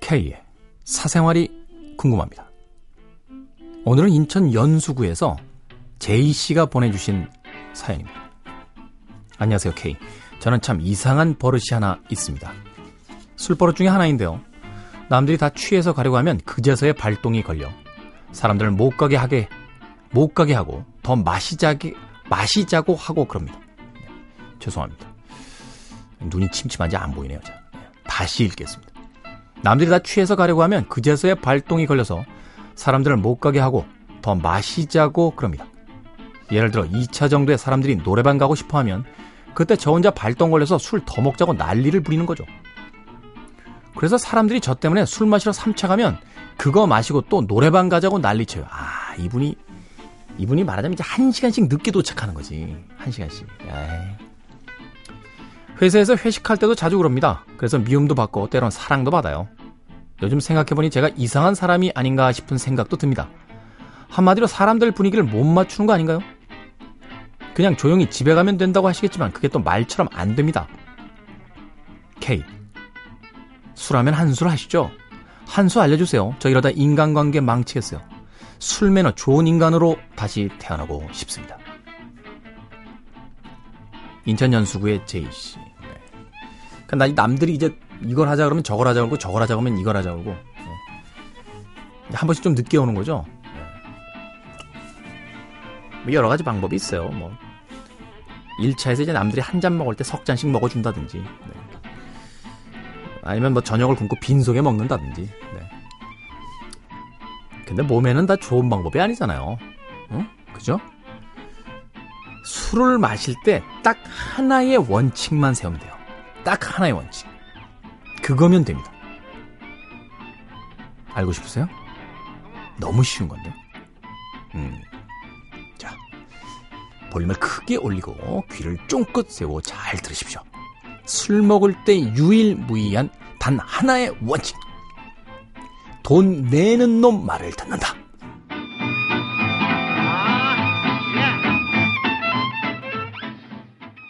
K의 사생활이 궁금합니다. 오늘은 인천 연수구에서 제이 씨가 보내주신 사연입니다. 안녕하세요, K. 저는 참 이상한 버릇이 하나 있습니다. 술버릇 중에 하나인데요. 남들이 다 취해서 가려고 하면 그제서야 발동이 걸려 사람들을 못 가게 하게 못 가게 하고 더 마시자게 마시자고 하고 그럽니다. 네, 죄송합니다. 눈이 침침한지 안 보이네요. 자, 네, 다시 읽겠습니다. 남들이 다 취해서 가려고 하면 그제서야 발동이 걸려서 사람들을 못 가게 하고 더 마시자고 그럽니다. 예를 들어 2차 정도의 사람들이 노래방 가고 싶어 하면 그때 저 혼자 발동 걸려서 술 더 먹자고 난리를 부리는 거죠. 그래서 사람들이 저 때문에 술 마시러 3차 가면 그거 마시고 또 노래방 가자고 난리쳐요. 아, 이분이, 이분이 말하자면 이제 한 시간씩 늦게 도착하는 거지. 한 시간씩. 에이. 회사에서 회식할 때도 자주 그럽니다. 그래서 미움도 받고 때론 사랑도 받아요. 요즘 생각해보니 제가 이상한 사람이 아닌가 싶은 생각도 듭니다. 한마디로 사람들 분위기를 못 맞추는 거 아닌가요? 그냥 조용히 집에 가면 된다고 하시겠지만 그게 또 말처럼 안 됩니다. K. 술하면 한술 하시죠? 한수 알려주세요. 저 이러다 인간관계 망치겠어요. 술 매너 좋은 인간으로 다시 태어나고 싶습니다. 인천 연수구의 제이씨. 그러니까 나 남들이 이제 이걸 하자 그러면 저걸 하자 그러고 저걸 하자 그러면 이걸 하자 그러고 네. 한 번씩 좀 늦게 오는 거죠. 네. 뭐 여러 가지 방법이 있어요. 뭐 1차에서 이제 남들이 한 잔 먹을 때 석 잔씩 먹어준다든지 네. 아니면 뭐 저녁을 굶고 빈속에 먹는다든지 네. 근데 몸에는 다 좋은 방법이 아니잖아요. 응? 그죠? 술을 마실 때 딱 하나의 원칙만 세우면 돼요. 딱 하나의 원칙. 그거면 됩니다. 알고 싶으세요? 너무 쉬운 건데. 음. 자, 볼륨을 크게 올리고 귀를 쫑긋 세우고 잘 들으십시오. 술 먹을 때 유일무이한 단 하나의 원칙. 돈 내는 놈 말을 듣는다.